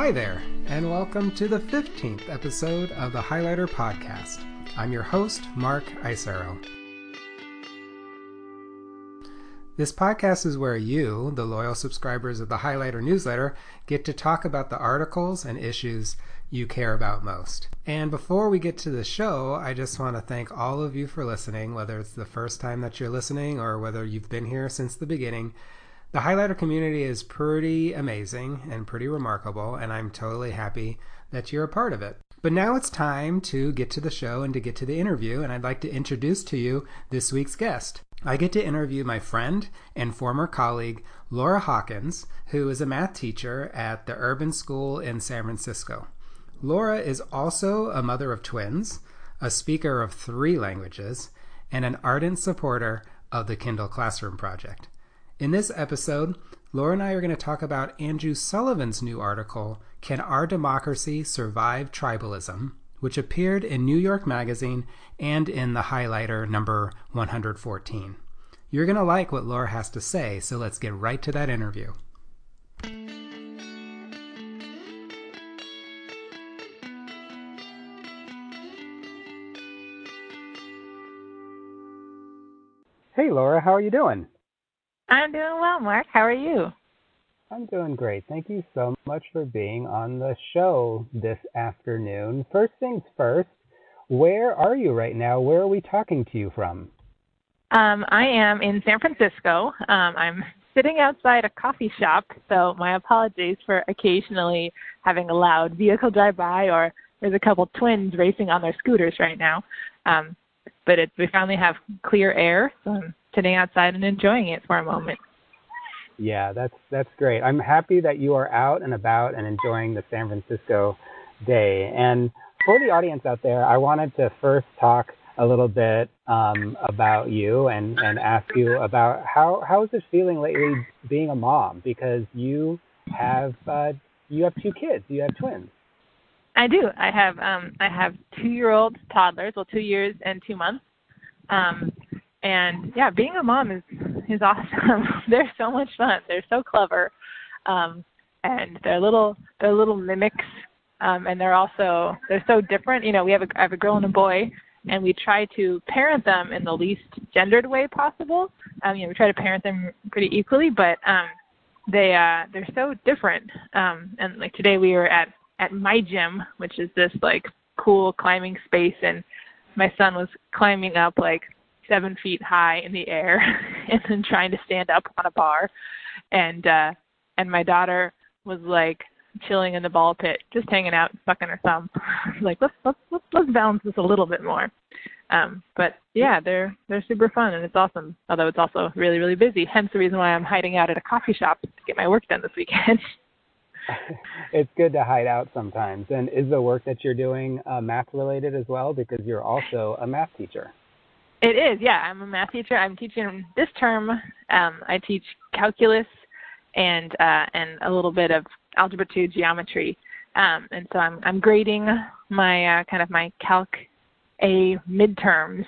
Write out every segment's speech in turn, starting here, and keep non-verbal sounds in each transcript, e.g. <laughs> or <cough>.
Hi there, and welcome to the 15th episode of the Highlighter Podcast. I'm your host, Mark Isero. This podcast is where you, the loyal subscribers of the Highlighter newsletter, get to talk about the articles and issues you care about most. And before we get to the show, I just want to thank all of you for listening, whether it's the first time that you're listening or whether you've been here since the beginning. The highlighter community is pretty amazing and pretty remarkable, and I'm totally happy that you're a part of it. But now it's time to get to the show and to get to the interview, and I'd like to introduce to you this week's guest. I get to interview my friend and former colleague, Laura Hawkins, who is a math teacher at the Urban School in San Francisco. Laura is also a mother of twins, a speaker of three languages, and an ardent supporter of the Kindle Classroom Project. In this episode, Laura and I are going to talk about Andrew Sullivan's new article, Can Our Democracy Survive Tribalism? which appeared in New York Magazine and in the highlighter number 114. You're going to like what Laura has to say, so let's get right to that interview. Hey, Laura, how are you doing? I'm doing well, Mark. How are you? I'm doing great. Thank you so much for being on the show this afternoon. First things first, where are you right now? Where are we talking to you from? Um, I am in San Francisco. Um, I'm sitting outside a coffee shop, so my apologies for occasionally having a loud vehicle drive by or there's a couple twins racing on their scooters right now. Um, but it's, we finally have clear air, so I'm sitting outside and enjoying it for a moment. Yeah, that's that's great. I'm happy that you are out and about and enjoying the San Francisco day. And for the audience out there, I wanted to first talk a little bit um, about you and, and ask you about how how is it feeling lately being a mom because you have uh, you have two kids, you have twins. I do. I have um, I have two year old toddlers, well, two years and two months. Um, and yeah, being a mom is is <laughs> awesome. they're so much fun. They're so clever, um, and they're little they're little mimics, um, and they're also they're so different. You know, we have a I have a girl and a boy, and we try to parent them in the least gendered way possible. Um, you know, we try to parent them pretty equally, but um, they uh, they're so different. Um, and like today, we were at at my gym, which is this like cool climbing space, and my son was climbing up like seven feet high in the air <laughs> and then trying to stand up on a bar. And uh and my daughter was like chilling in the ball pit just hanging out sucking her thumb. <laughs> Like let's let's let's let's balance this a little bit more. Um but yeah they're they're super fun and it's awesome although it's also really really busy hence the reason why i'm hiding out at a coffee shop to get my work done this weekend. <laughs> It's good to hide out sometimes. And is the work that you're doing uh, math related as well? Because you're also a math teacher it is, yeah. I'm a math teacher. I'm teaching this term. Um, I teach calculus and uh, and a little bit of algebra two geometry. Um, and so I'm I'm grading my uh, kind of my calc A midterms.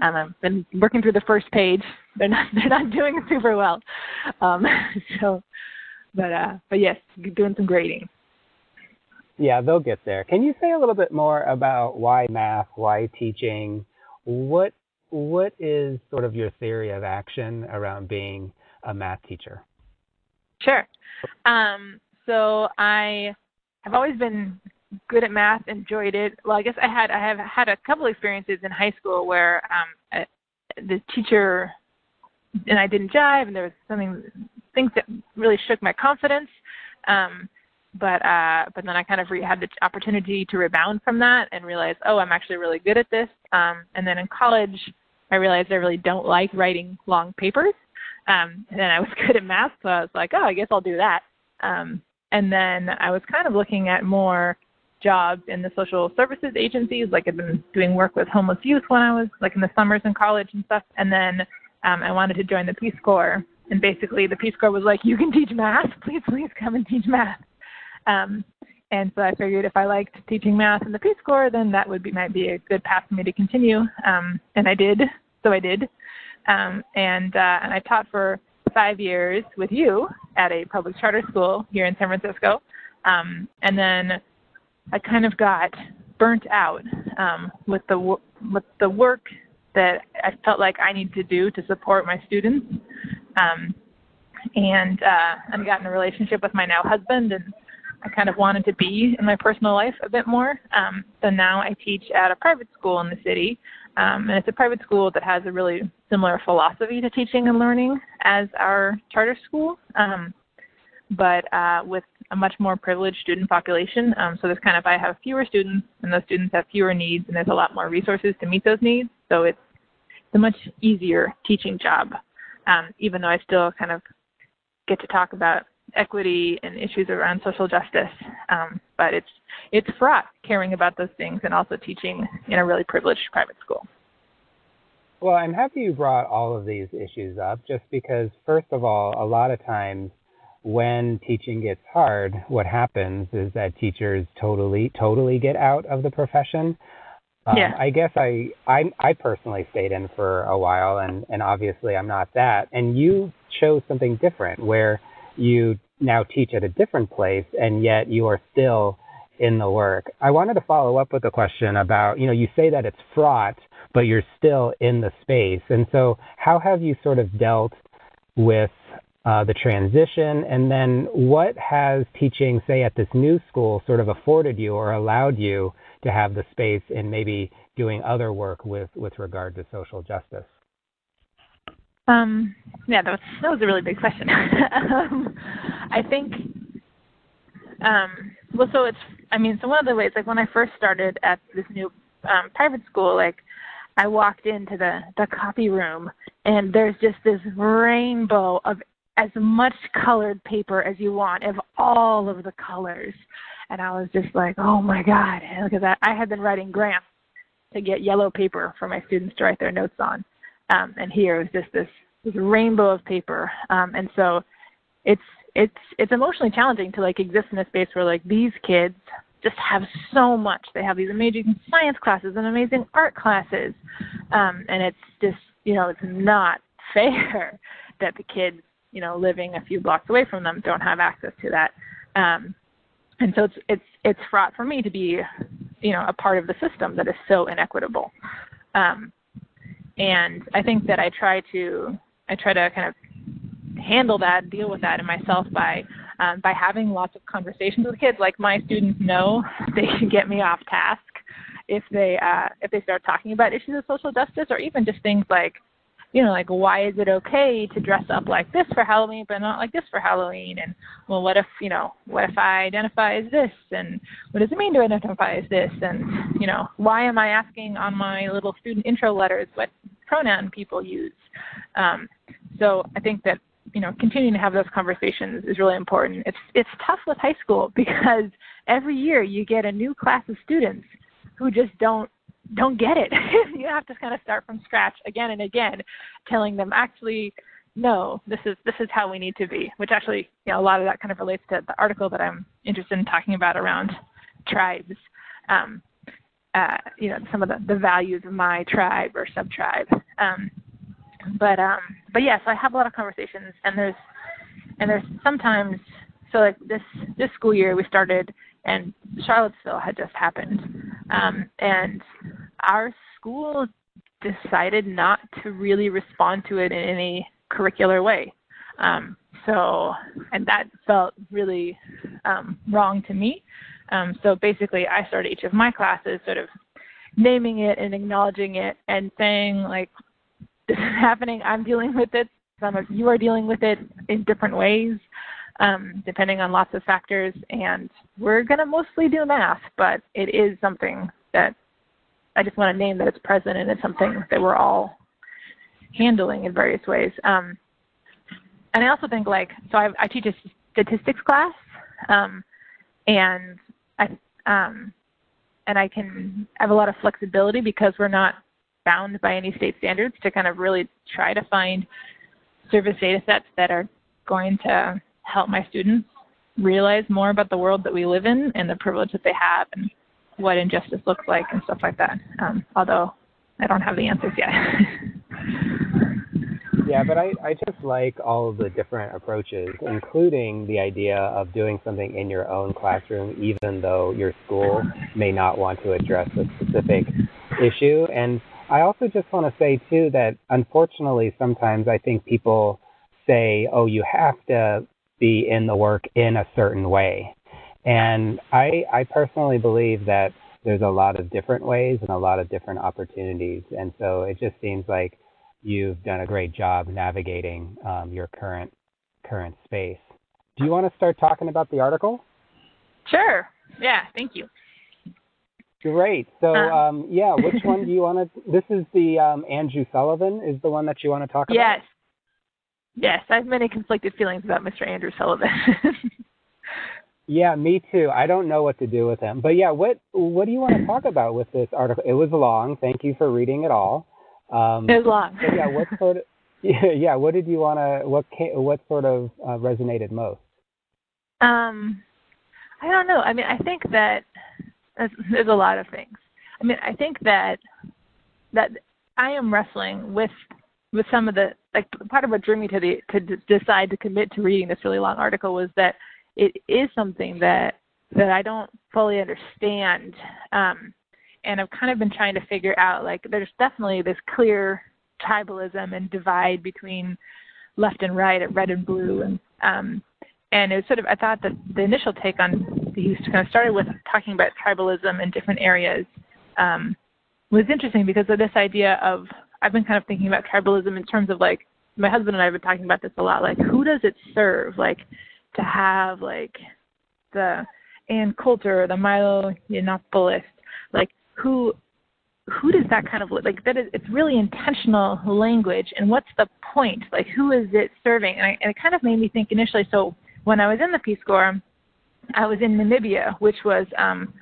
Um, I've been working through the first page. They're not <laughs> they're not doing super well. Um, <laughs> so, but uh, but yes, doing some grading. Yeah, they'll get there. Can you say a little bit more about why math, why teaching? What what is sort of your theory of action around being a math teacher? Sure. Um, so I have always been good at math, enjoyed it. Well, I guess I had I have had a couple experiences in high school where um, the teacher and I didn't jive, and there was something things that really shook my confidence. Um, but uh, but then I kind of re- had the opportunity to rebound from that and realize, oh, I'm actually really good at this. Um, and then in college, I realized I really don't like writing long papers. Um, and I was <laughs> good at math, so I was like, oh, I guess I'll do that. Um, and then I was kind of looking at more jobs in the social services agencies. Like I've been doing work with homeless youth when I was like in the summers in college and stuff. And then um, I wanted to join the Peace Corps. And basically, the Peace Corps was like, "You can teach math. <laughs> Please, please come and teach math." Um, and so I figured if I liked teaching math in the Peace Corps, then that would be might be a good path for me to continue. Um, and I did, so I did. Um, and uh, and I taught for five years with you at a public charter school here in San Francisco. Um, and then I kind of got burnt out um, with the with the work that I felt like I need to do to support my students. Um, and uh, I got in a relationship with my now husband, and I kind of wanted to be in my personal life a bit more. Um, so now I teach at a private school in the city, um, and it's a private school that has a really similar philosophy to teaching and learning as our charter school, um, but uh, with a much more privileged student population. Um, so there's kind of I have fewer students, and those students have fewer needs, and there's a lot more resources to meet those needs. So it's, a much easier teaching job, um, even though I still kind of get to talk about equity and issues around social justice. Um, but it's it's fraught caring about those things and also teaching in a really privileged private school. Well, I'm happy you brought all of these issues up just because, first of all, a lot of times when teaching gets hard, what happens is that teachers totally, totally get out of the profession. Um, yeah. I guess I, I, I personally stayed in for a while, and, and obviously I'm not that. And you chose something different where you now teach at a different place, and yet you are still in the work. I wanted to follow up with a question about, you know, you say that it's fraught, but you're still in the space. And so, how have you sort of dealt with uh, the transition? And then, what has teaching, say, at this new school sort of afforded you or allowed you to have the space in maybe doing other work with, with regard to social justice? Um, yeah, that was, that was a really big question. <laughs> um, I think, um, well, so it's, I mean, so one of the ways, like when I first started at this new um, private school, like I walked into the the copy room, and there's just this rainbow of as much colored paper as you want of all of the colors, and I was just like, oh my god, because I, I had been writing grants to get yellow paper for my students to write their notes on. Um, and here is just this this rainbow of paper, um, and so it's it's it's emotionally challenging to like exist in a space where like these kids just have so much. They have these amazing science classes and amazing art classes, um, and it's just you know it's not fair <laughs> that the kids you know living a few blocks away from them don't have access to that. Um, and so it's it's it's fraught for me to be you know a part of the system that is so inequitable. Um, and I think that I try to I try to kind of handle that, deal with that in myself by um, by having lots of conversations with kids. Like my students know they can get me off task if they uh, if they start talking about issues of social justice or even just things like you know, like why is it okay to dress up like this for Halloween but not like this for Halloween? And well, what if you know, what if I identify as this? And what does it mean to identify as this? And you know, why am I asking on my little student intro letters what pronoun people use? Um, so I think that you know, continuing to have those conversations is really important. It's it's tough with high school <laughs> because every year you get a new class of students who just don't don't get it. <laughs> you have to kind of start from scratch again and again, telling them actually, no, this is this is how we need to be. Which actually, you know, a lot of that kind of relates to the article that I'm interested in talking about around tribes. Um, uh, you know, some of the, the values of my tribe or sub tribe. Um, but um, but yes, I have a lot of conversations, and there's and there's sometimes so like this this school year we started and Charlottesville had just happened, um, and our school decided not to really respond to it in any curricular way. Um, so, and that felt really um, wrong to me. Um, so basically, I started each of my classes sort of naming it and acknowledging it and saying like, "This <laughs> is happening. I'm dealing with it. Some of you are dealing with it in different ways." um, depending on lots of factors. And we're going to mostly do math, but it is something that I just want to name that it's present and it's something that we're all handling in various ways. Um, and I also think like so I, I teach a statistics class, um, and I um, and I can have a lot of flexibility because we're not bound by any state standards to kind of really try to find service data sets that are going to help my students realize more about the world that we live in and the privilege that they have and what injustice looks like and stuff like that. Um, although I don't have the answers yet. <laughs> Yeah, but I, I just like all of the different approaches, including the idea of doing something in your own classroom, even though your school may not want to address a specific issue. And I also just want to say, too, that unfortunately, sometimes I think people say, oh, you have to be in the work in a certain way. And I, I personally believe that there's a lot of different ways and a lot of different opportunities. And so it just seems like you've done a great job navigating um, your current current space. Do you want to start talking about the article? Sure. Yeah. Thank you. Great. So uh, um, yeah, which one do you <laughs> want to? This is the um, Andrew Sullivan is the one that you want to talk about. Yes. Yes, I have many conflicted feelings about Mr. Andrew Sullivan. <laughs> yeah, me too. I don't know what to do with him. But yeah, what what do you want to talk about with this article? It was long. Thank you for reading it all. Um, it was long. yeah, what sort of <laughs> yeah, yeah, what did you want to what what sort of uh, resonated most? Um, I don't know. I mean, I think that there's, there's a lot of things. I mean, I think that that I am wrestling with with some of the like part of what drew me to the to d- decide to commit to reading this really long article was that it is something that that I don't fully understand, um, and I've kind of been trying to figure out like there's definitely this clear tribalism and divide between left and right, at red and blue, and um, and it was sort of I thought that the initial take on he kind of started with talking about tribalism in different areas um, was interesting because of this idea of I've been kind of thinking about tribalism in terms of like my husband and I have been talking about this a lot. Like, who does it serve? Like, to have like the Ann Coulter, the Milo Yiannopoulos, like who who does that kind of like that is it's really intentional language and what's the point like who is it serving and, I, and it kind of made me think initially so when i was in the peace corps i was in namibia which was um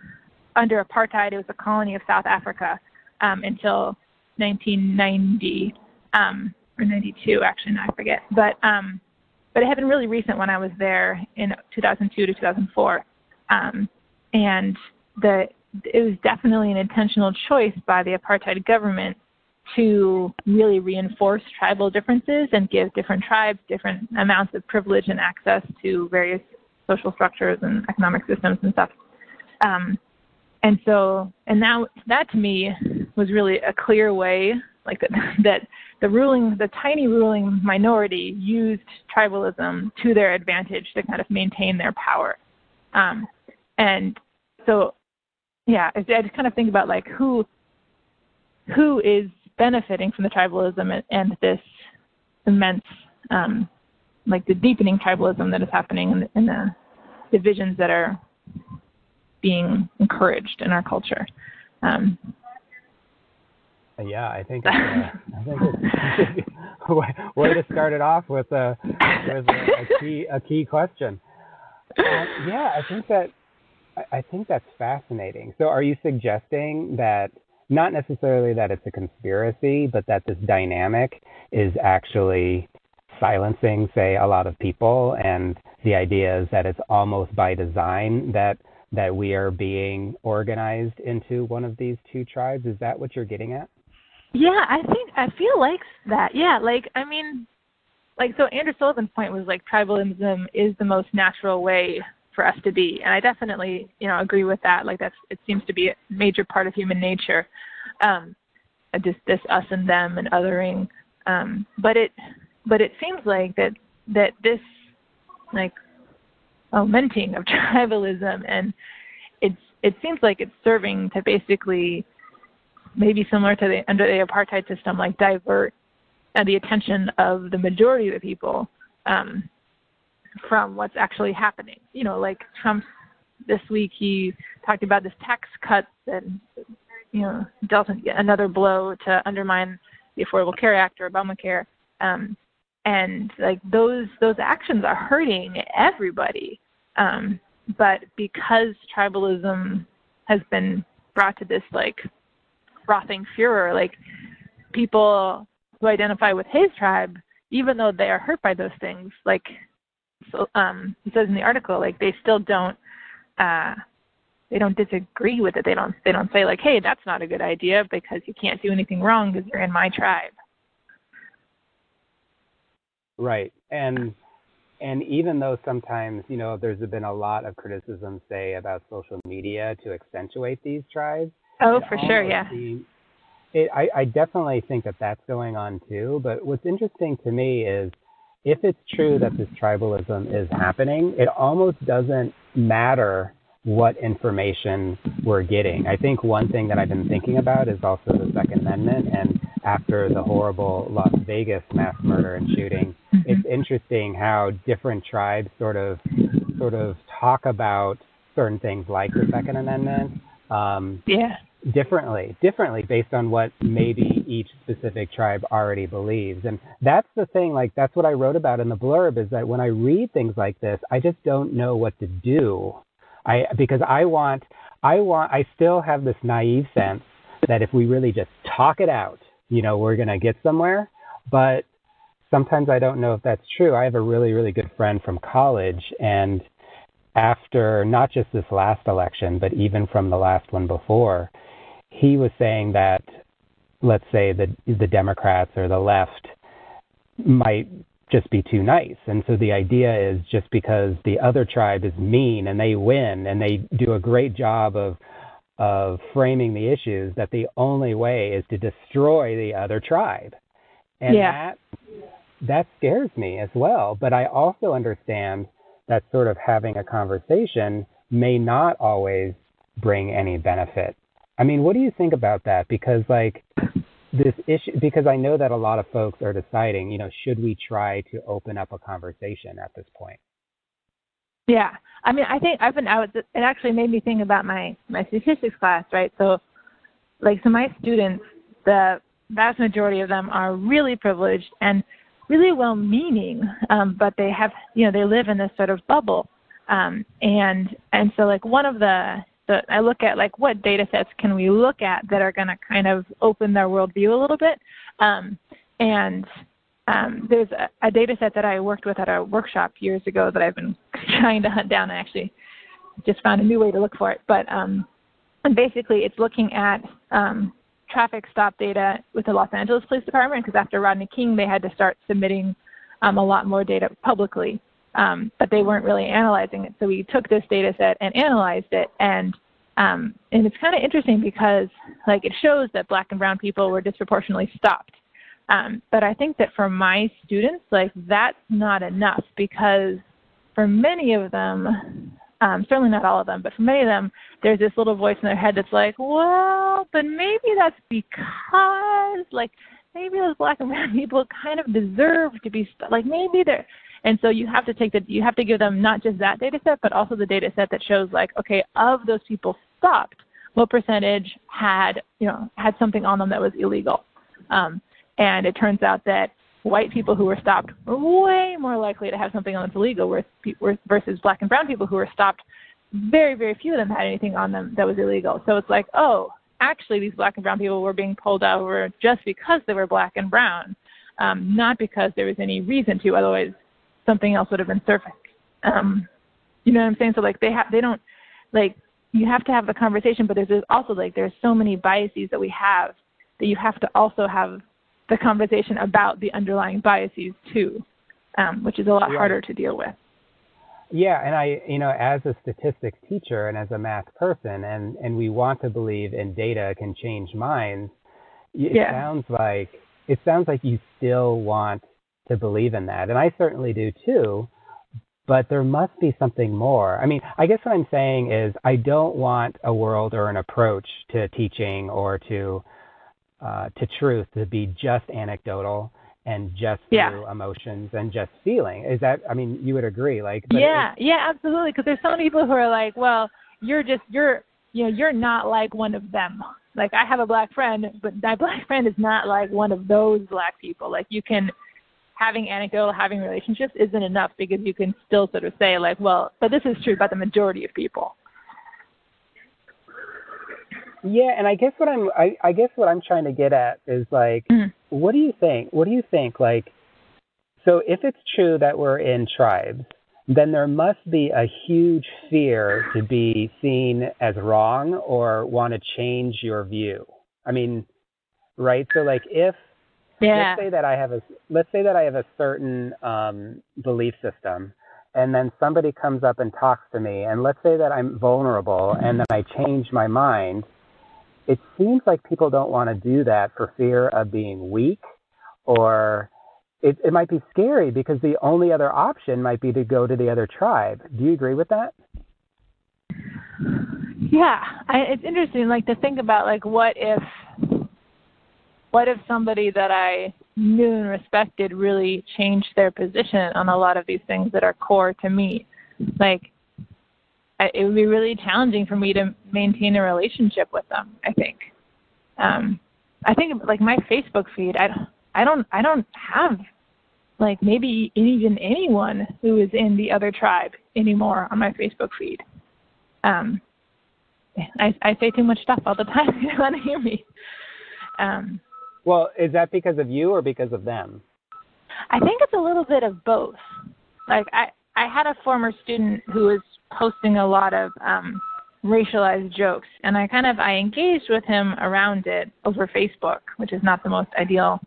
under apartheid it was a colony of south africa um until 1990 um, or 92 actually, I forget. But um, but it had been really recent when I was there in 2002 to 2004, um, and the it was definitely an intentional choice by the apartheid government to really reinforce tribal differences and give different tribes different amounts of privilege and access to various social structures and economic systems and stuff. Um, and so, and now that to me was really a clear way, like that, <laughs> that the ruling, the tiny ruling minority used tribalism to their advantage to kind of maintain their power. Um, and so, yeah, I, I just kind of think about like who, who is benefiting from the tribalism and, and this immense, um, like the deepening tribalism that is happening in the, in the divisions that are being encouraged in our culture. Um, yeah, I think uh, I think it's <laughs> <laughs> way to start it off with a with a, a key a key question. Uh, yeah, I think that I think that's fascinating. So, are you suggesting that not necessarily that it's a conspiracy, but that this dynamic is actually silencing, say, a lot of people, and the idea is that it's almost by design that that we are being organized into one of these two tribes. Is that what you're getting at? Yeah, I think I feel like that. Yeah, like I mean, like so Andrew Sullivan's point was like tribalism is the most natural way for us to be, and I definitely you know agree with that. Like that's it seems to be a major part of human nature. Um, just this us and them and othering. Um, but it but it seems like that that this like fomenting of <laughs> tribalism, and it's it seems like it's serving to basically maybe similar to the under the apartheid system, like divert uh, the attention of the majority of the people um, from what's actually happening. You know, like Trump this week he talked about this tax cut that you know dealt another blow to undermine the Affordable Care Act or Obamacare. Um, and like those those actions are hurting everybody. Um, but because tribalism has been brought to this like frothing furor like people who identify with his tribe even though they are hurt by those things like so um he says in the article like they still don't uh they don't disagree with it. They don't they don't say like hey that's not a good idea because you can't do anything wrong because you're in my tribe Right. And and even though sometimes, you know, there's been a lot of criticism, say, about social media to accentuate these tribes. Oh, for sure, yeah. Seems, it, I, I definitely think that that's going on too. But what's interesting to me is if it's true that this tribalism is happening, it almost doesn't matter what information we're getting. I think one thing that I've been thinking about is also the Second Amendment. And after the horrible Las Vegas mass murder and shooting, mm-hmm. it's interesting how different tribes sort of sort of talk about certain things like the Second Amendment. Um, yeah. Differently, differently based on what maybe each specific tribe already believes. And that's the thing, like, that's what I wrote about in the blurb is that when I read things like this, I just don't know what to do I because I want I want I still have this naive sense that if we really just talk it out, you know, we're gonna get somewhere. But sometimes I don't know if that's true. I have a really really good friend from college, and after not just this last election, but even from the last one before, he was saying that let's say the the Democrats or the left might just be too nice. And so the idea is just because the other tribe is mean and they win and they do a great job of of framing the issues that the only way is to destroy the other tribe. And yeah. that that scares me as well, but I also understand that sort of having a conversation may not always bring any benefit. I mean, what do you think about that? Because like this issue because I know that a lot of folks are deciding, you know, should we try to open up a conversation at this point? Yeah, I mean, I think I've been out. It actually made me think about my my statistics class, right? So, like, so my students, the vast majority of them are really privileged and really well-meaning, um, but they have, you know, they live in this sort of bubble, um, and and so like one of the the, I look at like what data sets can we look at that are going to kind of open their worldview a little bit. Um, and um, there's a, a data set that I worked with at a workshop years ago that I've been <laughs> trying to hunt down. I actually just found a new way to look for it. But um, basically, it's looking at um, traffic stop data with the Los Angeles Police Department because after Rodney King, they had to start submitting um, a lot more data publicly um, but they weren't really analyzing it. So we took this data set and analyzed it, and um, and it's kind of interesting because like it shows that black and brown people were disproportionately stopped. Um, but I think that for my students, like that's not enough because for many of them, um, certainly not all of them, but for many of them, there's this little voice in their head that's like, well, but maybe that's because like maybe those black and brown <laughs> people kind of deserve to be like maybe they're and so you have to take the you have to give them not just that data set, but also the data set that shows like, okay, of those people stopped, what percentage had you know had something on them that was illegal. Um, and it turns out that white people who were stopped were way more likely to have something on that's illegal versus black and brown people who were stopped. Very, very few of them had anything on them that was illegal. So it's like, oh, actually, these black and brown people were being pulled over just because they were black and brown, um, not because there was any reason to. Otherwise, something else would have been surfaced. Um, you know what I'm saying? So like they have they don't like you have to have the conversation, but there's also like there's so many biases that we have that you have to also have the conversation about the underlying biases too, um, which is a lot right. harder to deal with. Yeah, and I, you know, as a statistics teacher and as a math person, and and we want to believe in data can change minds. It yeah. sounds like it sounds like you still want to believe in that. And I certainly do too. But there must be something more. I mean, I guess what I'm saying is I don't want a world or an approach to teaching or to uh, to truth to be just anecdotal and just yeah. through emotions and just feeling. Is that? I mean, you would agree, like? yeah, yeah, absolutely. Because there's so many people who are like, well, you're just you're you know you're not like one of them. Like I have a black friend, but my black <laughs> friend is not like one of those black people. Like you can having anecdotal, having relationships isn't enough because you can still sort of say like, well, but this is true about the majority of people. Yeah, and I guess what I'm I, I guess what I'm trying to get at is like, mm-hmm. what do you think? What do you think? Like, so if it's true that we're in tribes, then there must be a huge fear to be seen as wrong or want to change your view. I mean, right? So like if Yeah. Let's say that I have a let's say that I have a certain um, belief system, and then somebody comes up and talks to me, and let's say that I'm vulnerable, and then I change my mind. It seems like people don't want to do that for fear of being weak, or it, it might be scary because the only other option might be to go to the other tribe. Do you agree with that? Yeah, I, it's interesting, like to think about, like, what if, what if somebody that I knew and respected really changed their position on a lot of these things that are core to me? Like, it would be really challenging for me to maintain a relationship with them. I think. Um, I think like my Facebook feed, I don't, I don't, I don't have like maybe even anyone who is in the other tribe anymore on my Facebook feed. Um, I, I say too much stuff all the time. <laughs> You don't want to hear me? Um, well, is that because of you or because of them? I think it's a little bit of both. Like I, I had a former student who was posting a lot of um, racialized jokes, and I kind of I engaged with him around it over Facebook, which is not the most ideal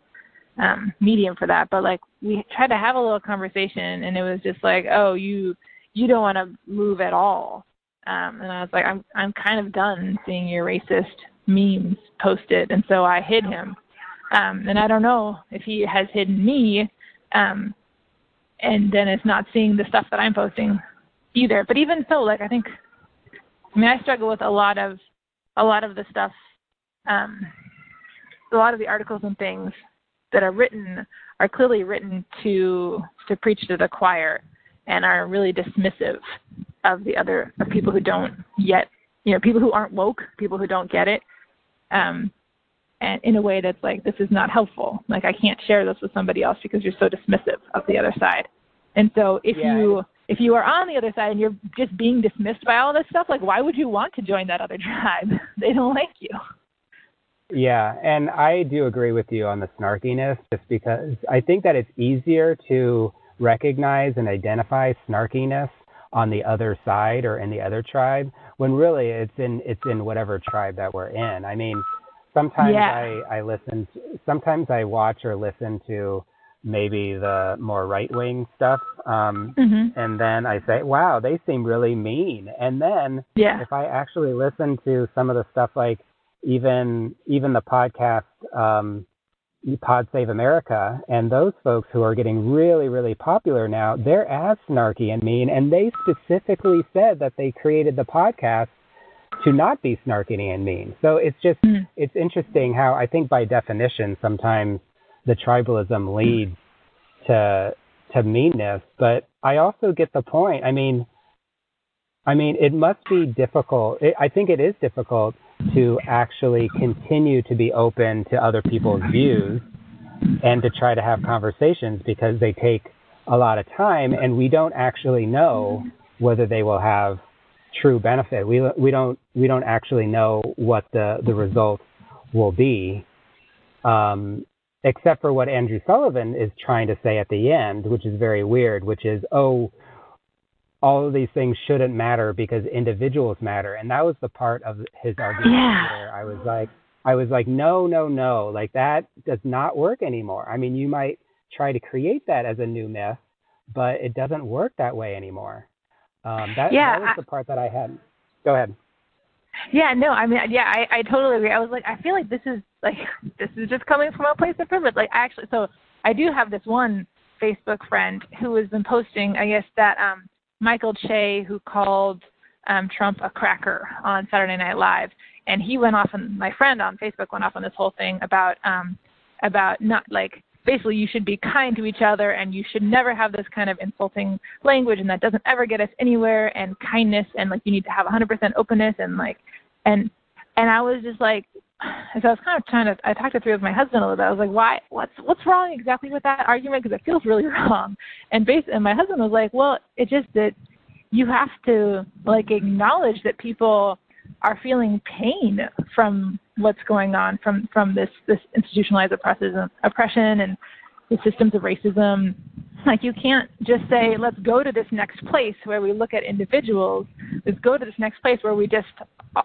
um, medium for that. But like we tried to have a little conversation, and it was just like, oh, you you don't want to move at all um, and I was like, I'm I'm kind of done seeing your racist memes posted, and so I hid him. Um, and I don't know if he has hidden me, um, and then it's not seeing the stuff that I'm posting either. But even so, like I think, I mean, I struggle with a lot of a lot of the stuff, um, a lot of the articles and things that are written are clearly written to to preach to the choir and are really dismissive of the other of people who don't yet you know people who aren't woke people who don't get it um and in a way that's like this is not helpful like i can't share this with somebody else because you're so dismissive of the other side and so if yeah. you if you are on the other side and you're just being dismissed by all this stuff like why would you want to join that other <laughs> tribe they don't like you yeah, and I do agree with you on the snarkiness just because I think that it's easier to recognize and identify snarkiness on the other side or in the other tribe when really it's in it's in whatever tribe that we're in. I mean, sometimes yeah. I I listen to, sometimes I watch or listen to maybe the more right wing stuff um mm-hmm. and then I say, "Wow, they seem really mean." And then yeah. if I actually listen to some of the stuff like even even the podcast um Pod Save America, and those folks who are getting really, really popular now, they're as snarky and mean, and they specifically said that they created the podcast to not be snarky and mean. So it's just mm-hmm. it's interesting how I think by definition sometimes the tribalism leads to to meanness, but I also get the point. I mean, I mean, it must be difficult. It, I think it is difficult to actually continue to be open to other people's views and to try to have conversations because they take a lot of time and we don't actually know whether they will have true benefit. We we don't we don't actually know what the the result will be, um, except for what Andrew Sullivan is trying to say at the end, which is very weird. Which is, oh, all of these things shouldn't matter because individuals matter. And that was the part of his argument yeah. where I was like, I was like, no, no, no, like that does not work anymore. I mean, you might try to create that as a new myth, but it doesn't work that way anymore. Um, that, yeah, that was I, the part that I had. Go ahead. Yeah, no, I mean, yeah, I, I totally agree. I was like, I feel like this is like <laughs> this is just coming from a place of privilege. Like, actually, so I do have this one Facebook friend who has been posting, I guess that um Michael Che, who called um, Trump a cracker on Saturday Night Live, and he went off and my friend on Facebook went off on this whole thing about um, about not like basically you should be kind to each other and you should never have this kind of insulting language and that doesn't ever get us anywhere and kindness and like you need to have 100% openness and like and and I was just like so I was kind of trying to I talked it through with my husband a little bit. I was like, why what's what's wrong exactly with that argument because it feels really <laughs> wrong. And base and my husband was like, well, it's just that you have to like acknowledge that people are feeling pain from what's going on from from this this institutionalized oppression oppression and the systems of racism. Like you can't just say let's go to this next place where we look at individuals. Let's go to this next place where we just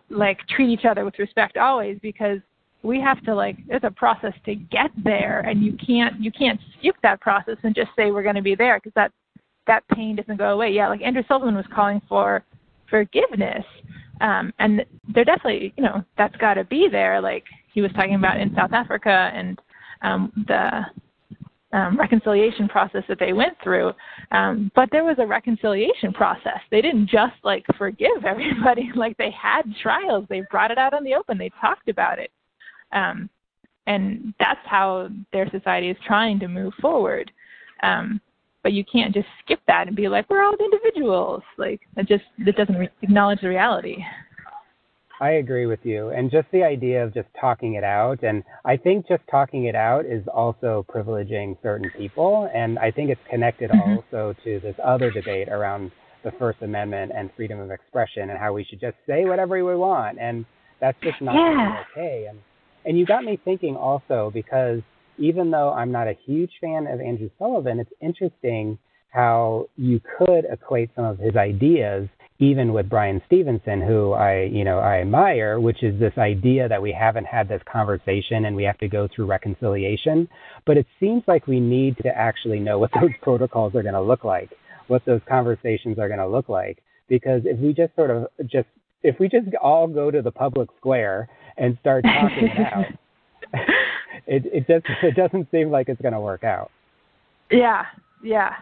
like treat each other with respect always because we have to like there's a process to get there and you can't you can't skip that process and just say we're going to be there because that that pain doesn't go away. Yeah like andrew sullivan was calling for forgiveness um and there definitely you know that's got to be there like he was talking about in south africa and um the um, reconciliation process that they went through. Um, but there was a reconciliation process. They didn't just like forgive <laughs> everybody. like they had trials. They brought it out in the open. They talked about it. Um, and that's how their society is trying to move forward. Um, but you can't just skip that and be like, we're all individuals. Like that just that doesn't re- acknowledge the reality. I agree with you. And just the idea of just talking it out. And I think just talking it out is also privileging certain people. And I think it's connected mm-hmm. also to this other debate around the First Amendment and freedom of expression and how we should just say whatever we want. And that's just not yeah. okay. And, and you got me thinking also because even though I'm not a huge fan of Andrew Sullivan, it's interesting how you could equate some of his ideas even with Bryan Stevenson, who I, you know, I admire, which is this idea that we haven't had this conversation and we have to go through reconciliation. But it seems like we need to actually know what <laughs> those protocols are going to look like, what those conversations are going to look like. Because if we just sort of just, if we just all go to the public square and start talking it <laughs> out, it, it just, it doesn't seem like it's going to work out. Yeah, yeah.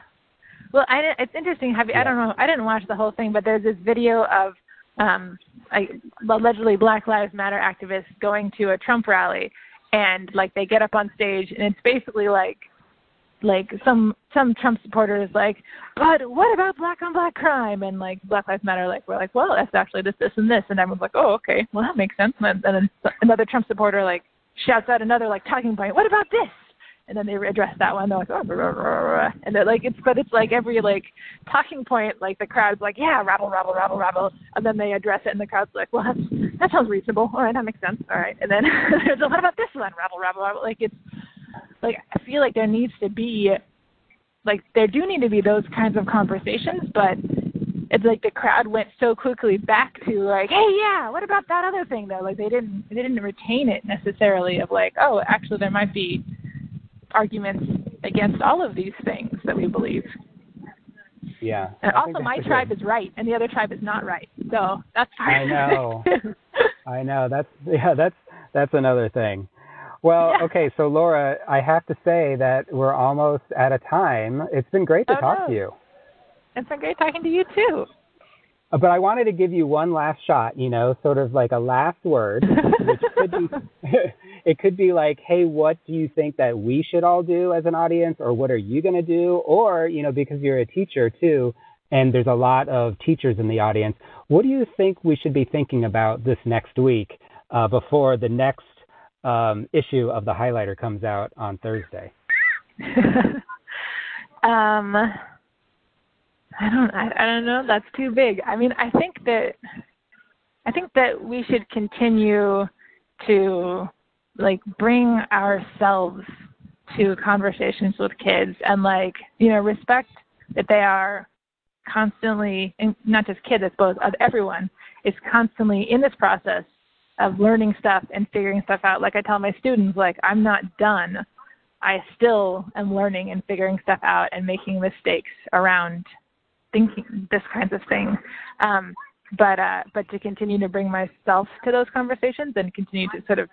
Well, I it's interesting. Have you, yeah. I don't know. I didn't watch the whole thing, but there's this video of um, I, allegedly Black Lives Matter activists going to a Trump rally, and like they get up on stage, and it's basically like like some some Trump supporters like, but what about black on black crime? And like Black Lives Matter, like we're like, well, that's actually this, this, and this, and everyone's like, oh, okay, well that makes sense. And then another Trump supporter like shouts out another like talking point, what about this? and then they address that one. They're like, oh, and they're like, it's but it's like every like talking point, like the crowd's like, yeah, rabble, rabble, rabble, rabble, and then they address it, and the crowd's like, well, that's, that sounds reasonable. All right, that makes sense. All right, and then <laughs> there's a what about this one, rabble, rabble, rabble. Like it's like I feel like there needs to be like there do need to be those kinds of conversations, but it's like the crowd went so quickly back to like, hey, yeah, what about that other thing though? Like they didn't they didn't retain it necessarily of like, oh, actually there might be arguments against all of these things that we believe. Yeah. And also, my tribe is right, and the other tribe is not right. So that's I know. <laughs> I know. That's yeah. That's that's another thing. Well, yeah. okay. So Laura, I have to say that we're almost at a time. It's been great to oh, talk no. to you. It's been great talking to you too. But I wanted to give you one last shot, you know, sort of like a last word, which could be, <laughs> <laughs> it could be like, hey, what do you think that we should all do as an audience, or what are you going to do, or you know, because you're a teacher too, and there's a lot of teachers in the audience, what do you think we should be thinking about this next week uh, before the next um, issue of the highlighter comes out on Thursday? <laughs> um I don't I, I don't know. That's too big. I mean, I think that I think that we should continue to like bring ourselves to conversations with kids and like, you know, respect that they are constantly and not just kids, I suppose, of everyone is constantly in this process of learning stuff and figuring stuff out. Like I tell my students, like I'm not done. I still am learning and figuring stuff out and making mistakes around thinking this kinds of thing. Um, but uh, but to continue to bring myself to those conversations and continue to sort of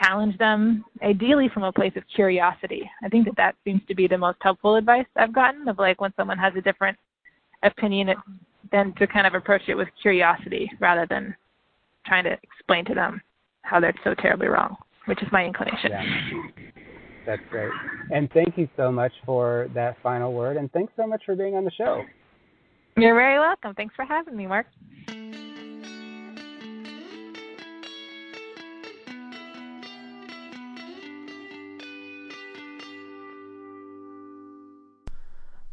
challenge them, ideally from a place of curiosity. I think that that seems to be the most helpful advice I've gotten of like when someone has a different opinion, it, then to kind of approach it with curiosity rather than trying to explain to them how they're so terribly wrong, which is my inclination. Yeah. That's great. And thank you so much for that final word. And thanks so much for being on the show. You're very welcome. Thanks for having me, Mark.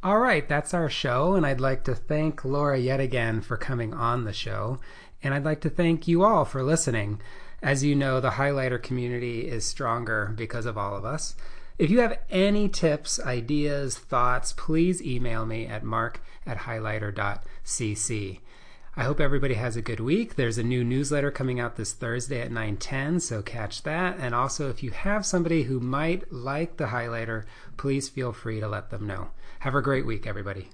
All right, that's our show, and I'd like to thank Laura yet again for coming on the show, and I'd like to thank you all for listening. As you know, the highlighter community is stronger because of all of us. If you have any tips, ideas, thoughts, please email me at mark at highlighter.cc. I hope everybody has a good week. There's a new newsletter coming out this Thursday at 9:10, so catch that. And also if you have somebody who might like the highlighter, please feel free to let them know. Have a great week everybody.